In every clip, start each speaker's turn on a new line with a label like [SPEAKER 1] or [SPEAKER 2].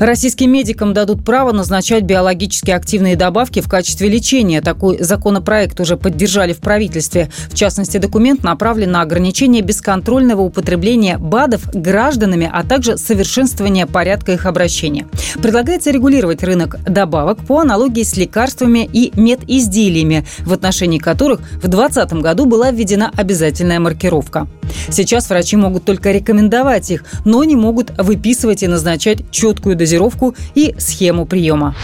[SPEAKER 1] Российским медикам дадут право назначать биологически активные добавки в качестве лечения. Такой законопроект уже поддержали в правительстве. В частности, документ направлен на ограничение бесконтрольного употребления БАДов гражданами, а также совершенствование порядка их обращения. Предлагается регулировать рынок добавок по аналогии с лекарствами и медизделиями, в отношении которых в 2020 году была введена обязательная маркировка. Сейчас врачи могут только рекомендовать их, но не могут выписывать и назначать четкую дозировку и схему приема.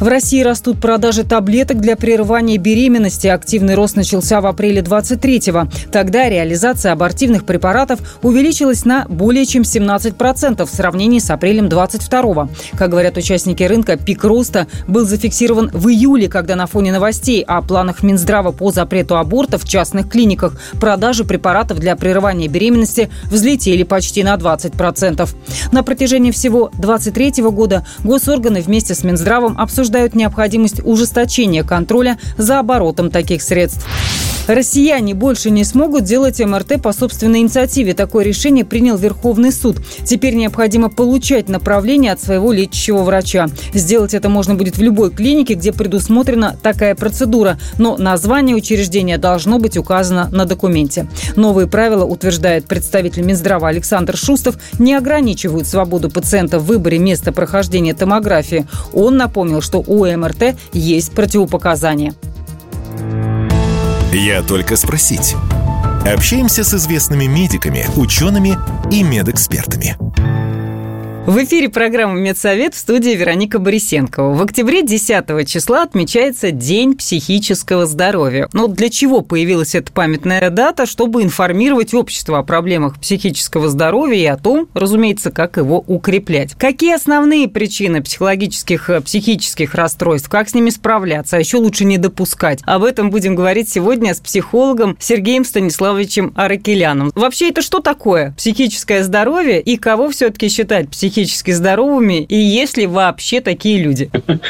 [SPEAKER 1] В России растут продажи таблеток для прерывания беременности. Активный рост начался в апреле 23-го. Тогда реализация абортивных препаратов увеличилась на более чем 17% в сравнении с апрелем 22-го. Как говорят участники рынка, пик роста был зафиксирован в июле, когда на фоне новостей о планах Минздрава по запрету абортов в частных клиниках продажи препаратов для прерывания беременности взлетели почти на 20%. На протяжении всего 23 года госорганы вместе с Минздравом обсуждали обсуждают необходимость ужесточения контроля за оборотом таких средств. Россияне больше не смогут делать МРТ по собственной инициативе. Такое решение принял Верховный суд. Теперь необходимо получать направление от своего лечащего врача. Сделать это можно будет в любой клинике, где предусмотрена такая процедура, но название учреждения должно быть указано на документе. Новые правила, утверждает представитель Минздрава Александр Шустов, не ограничивают свободу пациента в выборе места прохождения томографии. Он напомнил, что у МРТ есть противопоказания.
[SPEAKER 2] Я только спросить. Общаемся с известными медиками, учеными и медэкспертами.
[SPEAKER 1] В эфире программы «Медсовет» в студии Вероника Борисенкова. В октябре 10 числа отмечается День психического здоровья. Но для чего появилась эта памятная дата? Чтобы информировать общество о проблемах психического здоровья и о том, разумеется, как его укреплять. Какие основные причины психологических, э, психических расстройств? Как с ними справляться? А еще лучше не допускать. Об этом будем говорить сегодня с психологом Сергеем Станиславовичем Аракеляном. Вообще, это что такое психическое здоровье и кого все-таки считать психическим психически здоровыми, и есть ли вообще такие люди?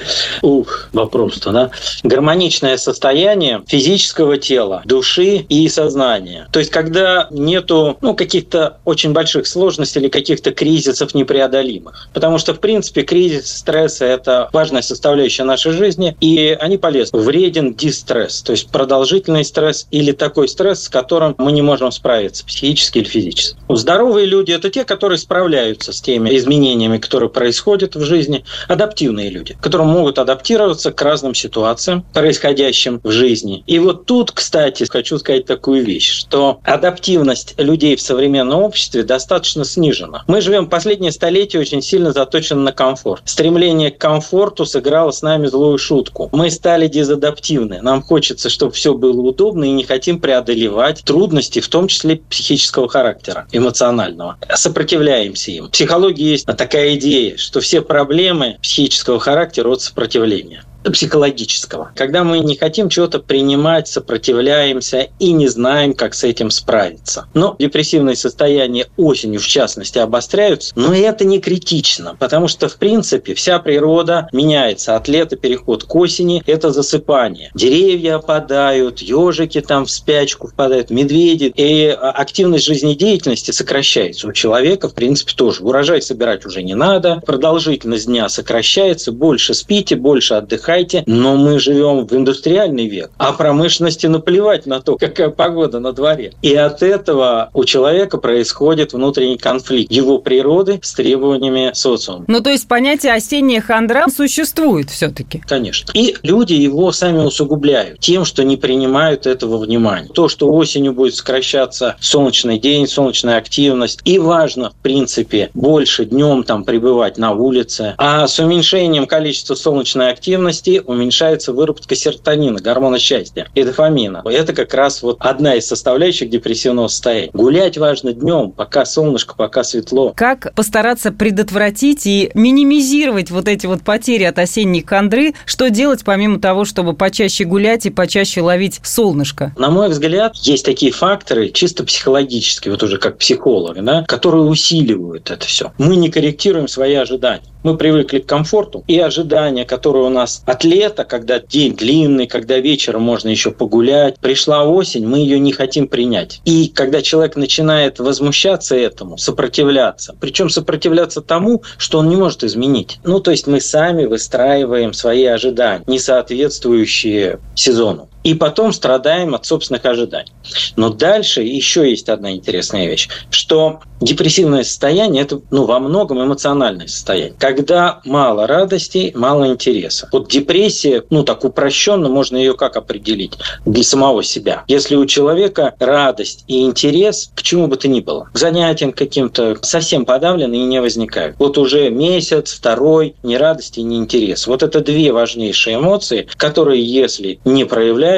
[SPEAKER 3] Ух, вопрос-то, да? Гармоничное состояние физического тела, души и сознания. То есть, когда нету ну, каких-то очень больших сложностей или каких-то кризисов непреодолимых. Потому что, в принципе, кризис, стресс – это важная составляющая нашей жизни, и они полезны. Вреден дистресс, то есть продолжительный стресс или такой стресс, с которым мы не можем справиться психически или физически. Здоровые люди – это те, которые справляются с теми изменениями, изменениями, которые происходят в жизни, адаптивные люди, которые могут адаптироваться к разным ситуациям, происходящим в жизни. И вот тут, кстати, хочу сказать такую вещь, что адаптивность людей в современном обществе достаточно снижена. Мы живем последнее столетие очень сильно заточено на комфорт. Стремление к комфорту сыграло с нами злую шутку. Мы стали дезадаптивны. Нам хочется, чтобы все было удобно, и не хотим преодолевать трудности, в том числе психического характера, эмоционального. Сопротивляемся им. Психология есть такая идея, что все проблемы психического характера от сопротивления психологического. Когда мы не хотим чего-то принимать, сопротивляемся и не знаем, как с этим справиться. Но депрессивные состояния осенью, в частности, обостряются, но это не критично, потому что, в принципе, вся природа меняется. От лета переход к осени – это засыпание. Деревья опадают, ежики там в спячку впадают, медведи. И активность жизнедеятельности сокращается. У человека, в принципе, тоже. Урожай собирать уже не надо, продолжительность дня сокращается, больше спите, больше отдыхаете, отдыхайте, но мы живем в индустриальный век, а промышленности наплевать на то, какая погода на дворе. И от этого у человека происходит внутренний конфликт его природы с требованиями социума.
[SPEAKER 1] Ну, то есть понятие осенняя хандра существует все-таки?
[SPEAKER 3] Конечно. И люди его сами усугубляют тем, что не принимают этого внимания. То, что осенью будет сокращаться солнечный день, солнечная активность, и важно, в принципе, больше днем там пребывать на улице, а с уменьшением количества солнечной активности уменьшается выработка серотонина, гормона счастья и дофамина. Это как раз вот одна из составляющих депрессивного состояния. Гулять важно днем, пока солнышко, пока светло.
[SPEAKER 1] Как постараться предотвратить и минимизировать вот эти вот потери от осенней хандры? Что делать помимо того, чтобы почаще гулять и почаще ловить солнышко?
[SPEAKER 3] На мой взгляд, есть такие факторы чисто психологические, вот уже как психолог, да, которые усиливают это все. Мы не корректируем свои ожидания. Мы привыкли к комфорту и ожидания, которые у нас от лета, когда день длинный, когда вечером можно еще погулять. Пришла осень, мы ее не хотим принять. И когда человек начинает возмущаться этому, сопротивляться, причем сопротивляться тому, что он не может изменить. Ну, то есть мы сами выстраиваем свои ожидания, не соответствующие сезону и потом страдаем от собственных ожиданий. Но дальше еще есть одна интересная вещь, что депрессивное состояние – это ну, во многом эмоциональное состояние, когда мало радости, мало интереса. Вот депрессия, ну так упрощенно можно ее как определить для самого себя. Если у человека радость и интерес к чему бы то ни было, к занятиям каким-то совсем подавлены и не возникают. Вот уже месяц, второй, ни радости, ни интерес. Вот это две важнейшие эмоции, которые, если не проявляются,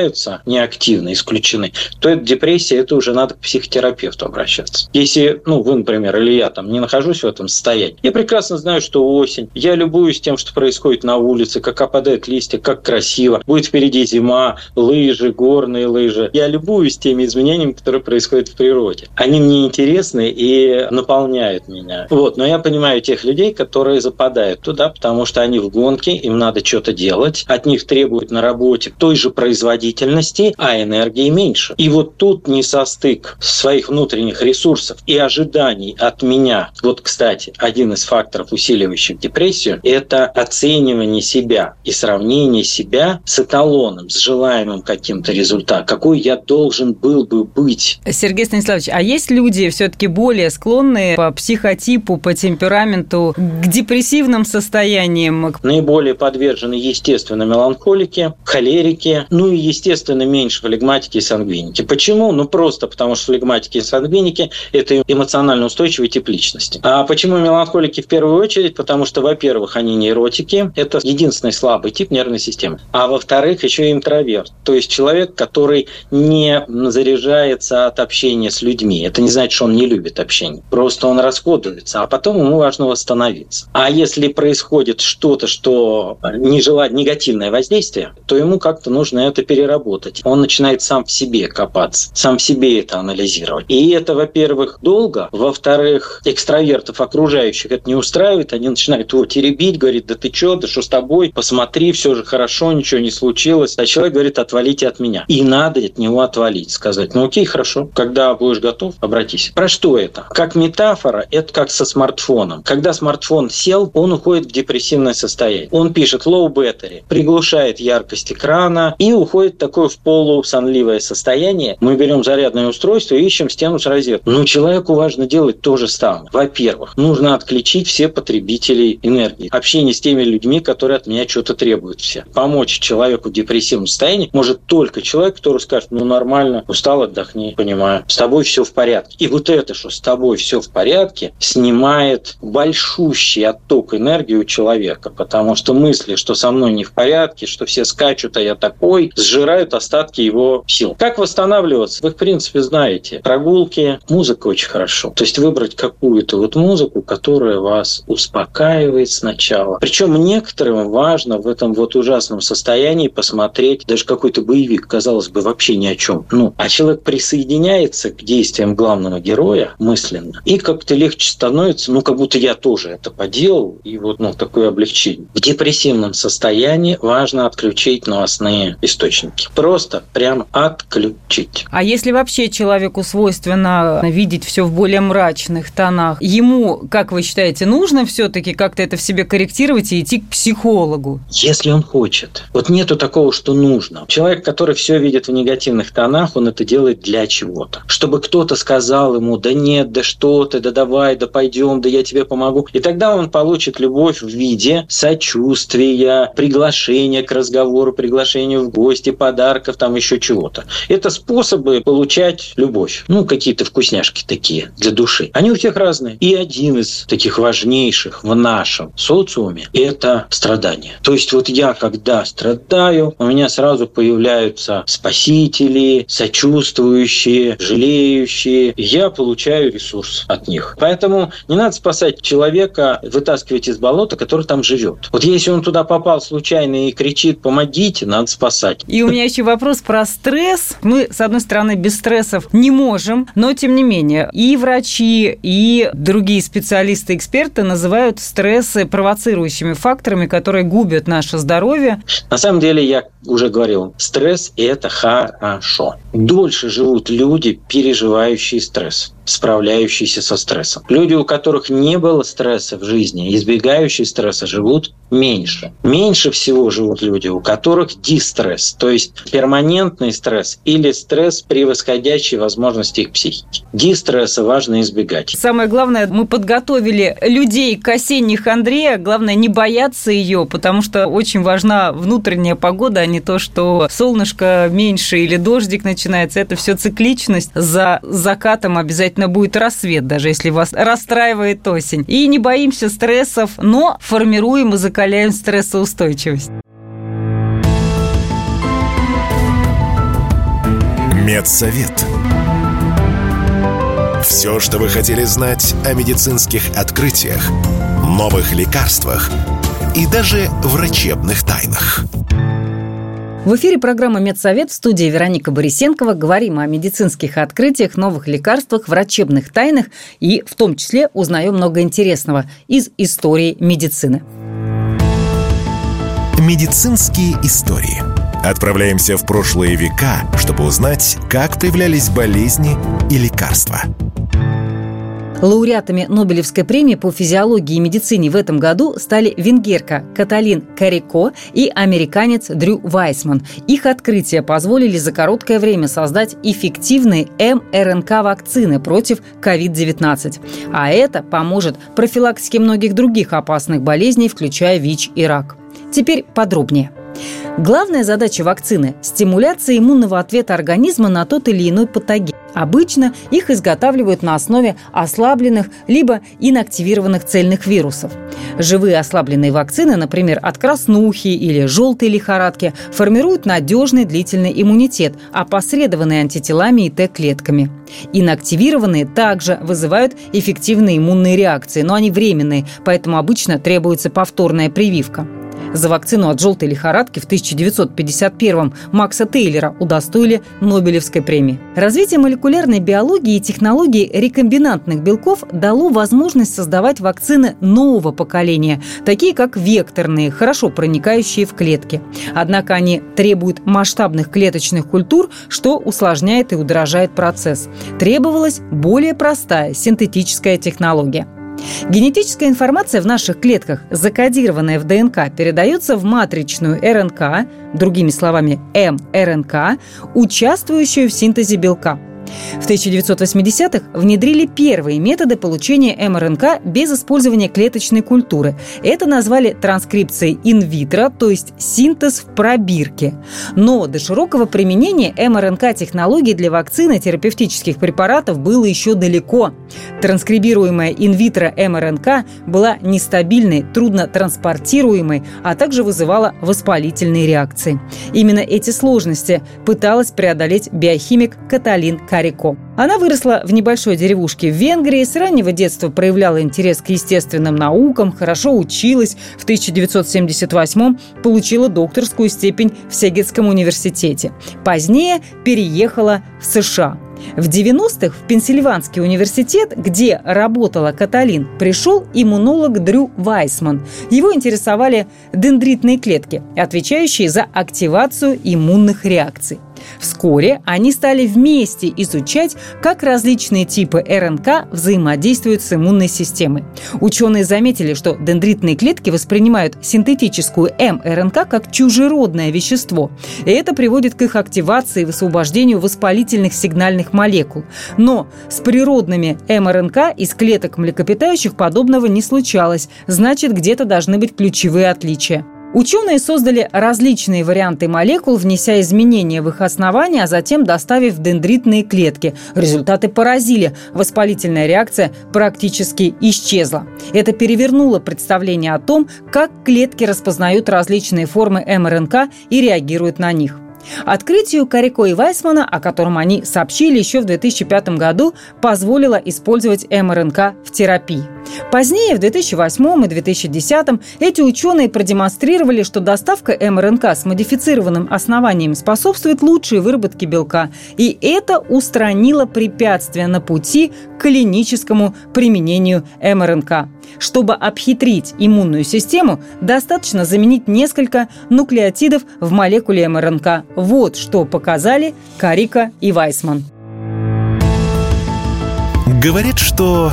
[SPEAKER 3] неактивно исключены, то это депрессия, это уже надо к психотерапевту обращаться. Если, ну, вы, например, или я там не нахожусь в этом состоянии, я прекрасно знаю, что осень, я любуюсь тем, что происходит на улице, как опадают листья, как красиво, будет впереди зима, лыжи, горные лыжи. Я любуюсь теми изменениями, которые происходят в природе. Они мне интересны и наполняют меня. Вот, но я понимаю тех людей, которые западают туда, потому что они в гонке, им надо что-то делать, от них требуют на работе той же производительности, а энергии меньше. И вот тут не состык своих внутренних ресурсов и ожиданий от меня. Вот, кстати, один из факторов, усиливающих депрессию, это оценивание себя и сравнение себя с эталоном, с желаемым каким-то результатом, какой я должен был бы быть.
[SPEAKER 1] Сергей Станиславович, а есть люди все-таки более склонные по психотипу, по темпераменту к депрессивным состояниям?
[SPEAKER 3] Наиболее подвержены, естественно, меланхолики, холерики, ну и, естественно, меньше флегматики и сангвиники. Почему? Ну, просто потому что флегматики и сангвиники – это эмоционально устойчивые тип личности. А почему меланхолики в первую очередь? Потому что, во-первых, они нейротики, это единственный слабый тип нервной системы. А во-вторых, еще и интроверт, то есть человек, который не заряжается от общения с людьми. Это не значит, что он не любит общение. Просто он расходуется, а потом ему важно восстановиться. А если происходит что-то, что не желает негативное воздействие, то ему как-то нужно это переработать. Он начинает сам в себе копаться, сам в себе это анализировать. И это, во-первых, долго, во-вторых, экстравертов окружающих это не устраивает, они начинают его теребить, говорит, да ты что, да что с тобой, посмотри, все же хорошо, ничего не случилось. А человек говорит, отвалите от меня. И надо от него отвалить, сказать, ну окей, хорошо, когда будешь готов, обратись. Про что это? Как метафора, это как со смартфоном. Когда смартфон сел, он уходит в депрессивное состояние. Он пишет low battery, приглушает яркость экрана и уходит такое в полусонливое состояние. Мы берем зарядное устройство и ищем стену с розеткой. Но человеку важно делать то же самое. Во-первых, нужно отключить все потребителей энергии. Общение с теми людьми, которые от меня что-то требуют все. Помочь человеку в депрессивном состоянии может только человек, который скажет, ну нормально, устал, отдохни, понимаю, с тобой все в порядке. И вот это, что с тобой все в порядке, снимает большущий отток энергии у человека, потому что мысли, что со мной не в порядке, что все скачут, а я такой, сжирают остатки его сил. Как восстанавливаться? Вы, в принципе, знаете. Прогулки, музыка очень хорошо. То есть выбрать какую-то вот музыку, которая вас успокаивает сначала. Причем некоторым важно в этом вот ужасном состоянии посмотреть даже какой-то боевик, казалось бы, вообще ни о чем. Ну, а человек присоединяется к действиям главного героя мысленно, и как-то легче становится, ну, как будто я тоже это поделал, и вот, ну, такое облегчение. В депрессивном состоянии важно отключить новостные источники. Картинки. Просто прям отключить.
[SPEAKER 1] А если вообще человеку свойственно видеть все в более мрачных тонах, ему, как вы считаете, нужно все-таки как-то это в себе корректировать и идти к психологу?
[SPEAKER 3] Если он хочет. Вот нету такого, что нужно. Человек, который все видит в негативных тонах, он это делает для чего-то. Чтобы кто-то сказал ему, да нет, да что ты, да давай, да пойдем, да я тебе помогу. И тогда он получит любовь в виде сочувствия, приглашения к разговору, приглашения в гости, подарков, там еще чего-то. Это способы получать любовь. Ну, какие-то вкусняшки такие для души. Они у всех разные. И один из таких важнейших в нашем социуме – это страдание. То есть вот я, когда страдаю, у меня сразу появляются спасители, сочувствующие, жалеющие. Я получаю ресурс от них. Поэтому не надо спасать человека, вытаскивать из болота, который там живет. Вот если он туда попал случайно и кричит «помогите», надо спасать.
[SPEAKER 1] И у меня еще вопрос про стресс. Мы, с одной стороны, без стрессов не можем, но, тем не менее, и врачи, и другие специалисты, эксперты называют стрессы провоцирующими факторами, которые губят наше здоровье.
[SPEAKER 3] На самом деле, я уже говорил, стресс – это хорошо. Дольше живут люди, переживающие стресс справляющиеся со стрессом. Люди, у которых не было стресса в жизни, избегающие стресса, живут меньше. Меньше всего живут люди, у которых дистресс, то есть перманентный стресс или стресс, превосходящий возможности их психики. Дистресса важно избегать.
[SPEAKER 1] Самое главное, мы подготовили людей к осенней хандре, главное не бояться ее, потому что очень важна внутренняя погода, а не то, что солнышко меньше или дождик начинается. Это все цикличность. За закатом обязательно будет рассвет, даже если вас расстраивает осень. И не боимся стрессов, но формируем и закаляем стрессоустойчивость.
[SPEAKER 2] Медсовет. Все, что вы хотели знать о медицинских открытиях, новых лекарствах и даже врачебных тайнах.
[SPEAKER 1] В эфире программа «Медсовет» в студии Вероника Борисенкова. Говорим о медицинских открытиях, новых лекарствах, врачебных тайнах и в том числе узнаем много интересного из истории медицины.
[SPEAKER 2] Медицинские истории. Отправляемся в прошлые века, чтобы узнать, как появлялись болезни и лекарства.
[SPEAKER 1] Лауреатами Нобелевской премии по физиологии и медицине в этом году стали венгерка Каталин Карико и американец Дрю Вайсман. Их открытия позволили за короткое время создать эффективные МРНК-вакцины против COVID-19. А это поможет профилактике многих других опасных болезней, включая ВИЧ и рак. Теперь подробнее – Главная задача вакцины – стимуляция иммунного ответа организма на тот или иной патоген. Обычно их изготавливают на основе ослабленных либо инактивированных цельных вирусов. Живые ослабленные вакцины, например, от краснухи или желтой лихорадки, формируют надежный длительный иммунитет, опосредованный антителами и Т-клетками. Инактивированные также вызывают эффективные иммунные реакции, но они временные, поэтому обычно требуется повторная прививка. За вакцину от желтой лихорадки в 1951-м Макса Тейлера удостоили Нобелевской премии. Развитие молекулярной биологии и технологий рекомбинантных белков дало возможность создавать вакцины нового поколения, такие как векторные, хорошо проникающие в клетки. Однако они требуют масштабных клеточных культур, что усложняет и удорожает процесс. Требовалась более простая синтетическая технология. Генетическая информация в наших клетках, закодированная в ДНК, передается в матричную РНК, другими словами мРНК, участвующую в синтезе белка – в 1980-х внедрили первые методы получения МРНК без использования клеточной культуры. Это назвали транскрипцией инвитро, то есть синтез в пробирке. Но до широкого применения МРНК-технологий для вакцины терапевтических препаратов было еще далеко. Транскрибируемая инвитро МРНК была нестабильной, трудно транспортируемой, а также вызывала воспалительные реакции. Именно эти сложности пыталась преодолеть биохимик Каталин Карико. Она выросла в небольшой деревушке в Венгрии, с раннего детства проявляла интерес к естественным наукам, хорошо училась. В 1978 получила докторскую степень в Сегетском университете. Позднее переехала в США. В 90-х в Пенсильванский университет, где работала Каталин, пришел иммунолог Дрю Вайсман. Его интересовали дендритные клетки, отвечающие за активацию иммунных реакций. Вскоре они стали вместе изучать, как различные типы РНК взаимодействуют с иммунной системой. Ученые заметили, что дендритные клетки воспринимают синтетическую мРНК как чужеродное вещество, и это приводит к их активации и высвобождению воспалительных сигнальных молекул. Но с природными мРНК из клеток млекопитающих подобного не случалось, значит, где-то должны быть ключевые отличия. Ученые создали различные варианты молекул, внеся изменения в их основания, а затем доставив в дендритные клетки. Результаты поразили. Воспалительная реакция практически исчезла. Это перевернуло представление о том, как клетки распознают различные формы МРНК и реагируют на них. Открытию Карико и Вайсмана, о котором они сообщили еще в 2005 году, позволило использовать МРНК в терапии. Позднее, в 2008 и 2010 эти ученые продемонстрировали, что доставка МРНК с модифицированным основанием способствует лучшей выработке белка, и это устранило препятствия на пути к клиническому применению МРНК. Чтобы обхитрить иммунную систему, достаточно заменить несколько нуклеотидов в молекуле МРНК. Вот что показали Карика и Вайсман.
[SPEAKER 2] Говорят, что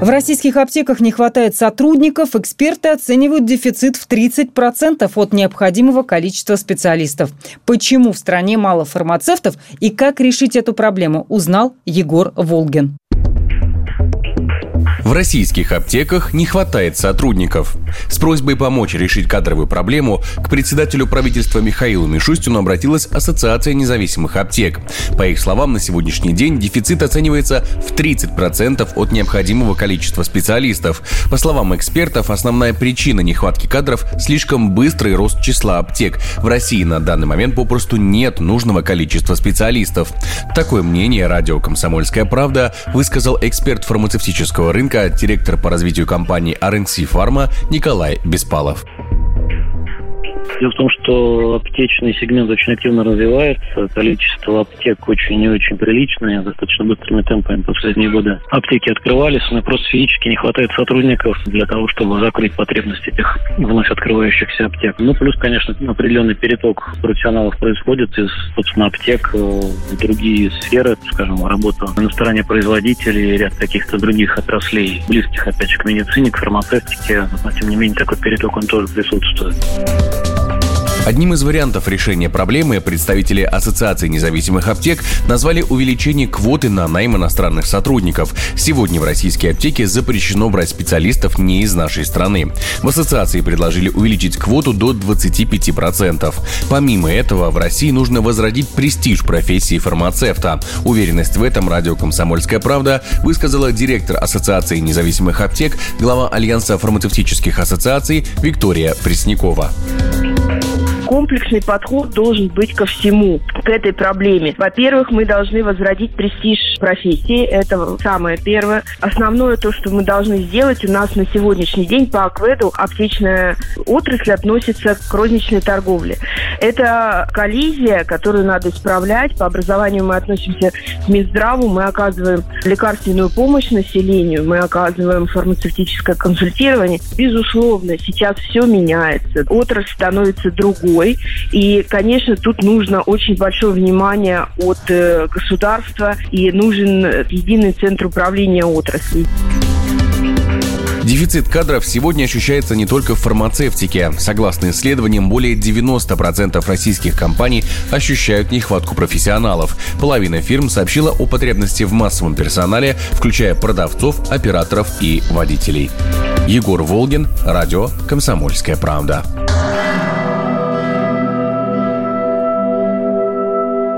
[SPEAKER 1] в российских аптеках не хватает сотрудников. Эксперты оценивают дефицит в 30% от необходимого количества специалистов. Почему в стране мало фармацевтов и как решить эту проблему, узнал Егор Волгин.
[SPEAKER 4] В российских аптеках не хватает сотрудников. С просьбой помочь решить кадровую проблему к председателю правительства Михаилу Мишустину обратилась Ассоциация независимых аптек. По их словам, на сегодняшний день дефицит оценивается в 30% от необходимого количества специалистов. По словам экспертов, основная причина нехватки кадров – слишком быстрый рост числа аптек. В России на данный момент попросту нет нужного количества специалистов. Такое мнение радио «Комсомольская правда» высказал эксперт фармацевтического рынка директор по развитию компании RNC Pharma Николай Беспалов.
[SPEAKER 5] Дело в том, что аптечный сегмент очень активно развивается, количество аптек очень и очень приличное, достаточно быстрыми темпами последние годы. Аптеки открывались, но просто физически не хватает сотрудников для того, чтобы закрыть потребности этих вновь открывающихся аптек. Ну, плюс, конечно, определенный переток профессионалов происходит из, собственно, аптек э, в другие сферы, скажем, работа на стороне производителей, ряд каких-то других отраслей, близких, опять же, к медицине, к фармацевтике, но, тем не менее, такой переток, он тоже присутствует.
[SPEAKER 4] Одним из вариантов решения проблемы представители Ассоциации независимых аптек назвали увеличение квоты на найм иностранных сотрудников. Сегодня в российские аптеки запрещено брать специалистов не из нашей страны. В ассоциации предложили увеличить квоту до 25%. Помимо этого, в России нужно возродить престиж профессии фармацевта. Уверенность в этом радио «Комсомольская правда» высказала директор Ассоциации независимых аптек, глава Альянса фармацевтических ассоциаций Виктория Преснякова
[SPEAKER 6] комплексный подход должен быть ко всему, к этой проблеме. Во-первых, мы должны возродить престиж профессии. Это самое первое. Основное то, что мы должны сделать, у нас на сегодняшний день по Акведу аптечная отрасль относится к розничной торговле. Это коллизия, которую надо исправлять. По образованию мы относимся к Минздраву, мы оказываем лекарственную помощь населению, мы оказываем фармацевтическое консультирование. Безусловно, сейчас все меняется. Отрасль становится другой другой. И, конечно, тут нужно очень большое внимание от э, государства и нужен единый центр управления отраслью.
[SPEAKER 4] Дефицит кадров сегодня ощущается не только в фармацевтике. Согласно исследованиям, более 90% российских компаний ощущают нехватку профессионалов. Половина фирм сообщила о потребности в массовом персонале, включая продавцов, операторов и водителей. Егор Волгин, радио «Комсомольская правда».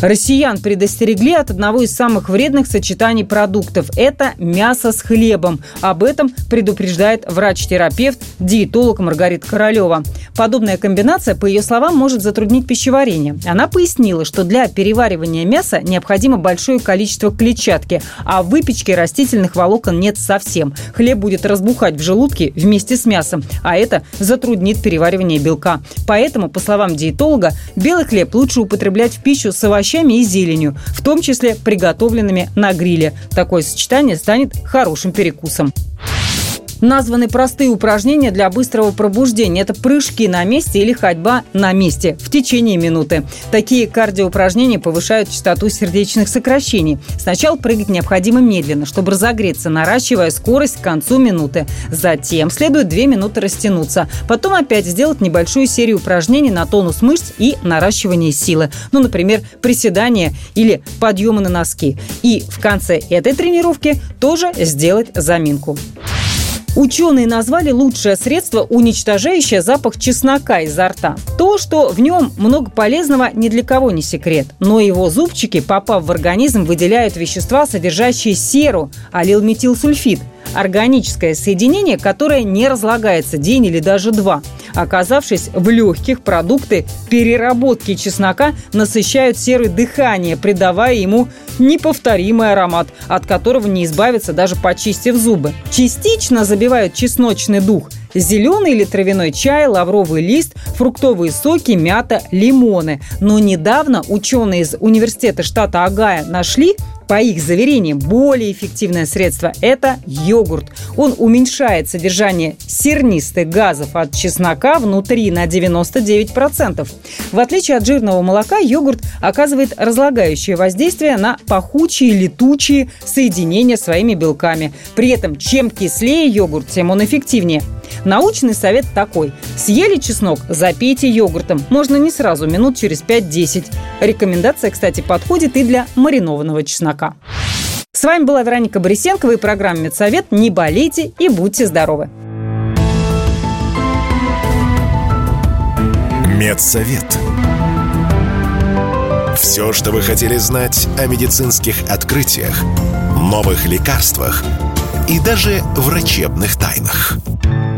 [SPEAKER 1] Россиян предостерегли от одного из самых вредных сочетаний продуктов. Это мясо с хлебом. Об этом предупреждает врач-терапевт, диетолог Маргарита Королева. Подобная комбинация, по ее словам, может затруднить пищеварение. Она пояснила, что для переваривания мяса необходимо большое количество клетчатки, а в выпечке растительных волокон нет совсем. Хлеб будет разбухать в желудке вместе с мясом, а это затруднит переваривание белка. Поэтому, по словам диетолога, белый хлеб лучше употреблять в пищу с овощами овощами и зеленью, в том числе приготовленными на гриле. Такое сочетание станет хорошим перекусом. Названы простые упражнения для быстрого пробуждения. Это прыжки на месте или ходьба на месте в течение минуты. Такие кардиоупражнения повышают частоту сердечных сокращений. Сначала прыгать необходимо медленно, чтобы разогреться, наращивая скорость к концу минуты. Затем следует 2 минуты растянуться. Потом опять сделать небольшую серию упражнений на тонус мышц и наращивание силы. Ну, например, приседания или подъемы на носки. И в конце этой тренировки тоже сделать заминку. Ученые назвали лучшее средство, уничтожающее запах чеснока изо рта. То, что в нем много полезного, ни для кого не секрет. Но его зубчики, попав в организм, выделяют вещества, содержащие серу, алилметилсульфид – органическое соединение, которое не разлагается день или даже два. Оказавшись в легких, продукты переработки чеснока насыщают серое дыхание, придавая ему неповторимый аромат, от которого не избавиться даже почистив зубы. Частично забивают чесночный дух – зеленый или травяной чай, лавровый лист, фруктовые соки, мята, лимоны. Но недавно ученые из университета штата Агая нашли по их заверениям, более эффективное средство – это йогурт. Он уменьшает содержание сернистых газов от чеснока внутри на 99%. В отличие от жирного молока, йогурт оказывает разлагающее воздействие на пахучие, летучие соединения своими белками. При этом, чем кислее йогурт, тем он эффективнее. Научный совет такой. Съели чеснок, запейте йогуртом. Можно не сразу, минут через 5-10. Рекомендация, кстати, подходит и для маринованного чеснока. С вами была Вероника Борисенкова и программа «Медсовет». Не болейте и будьте здоровы!
[SPEAKER 2] Медсовет. Все, что вы хотели знать о медицинских открытиях, новых лекарствах и даже врачебных тайнах –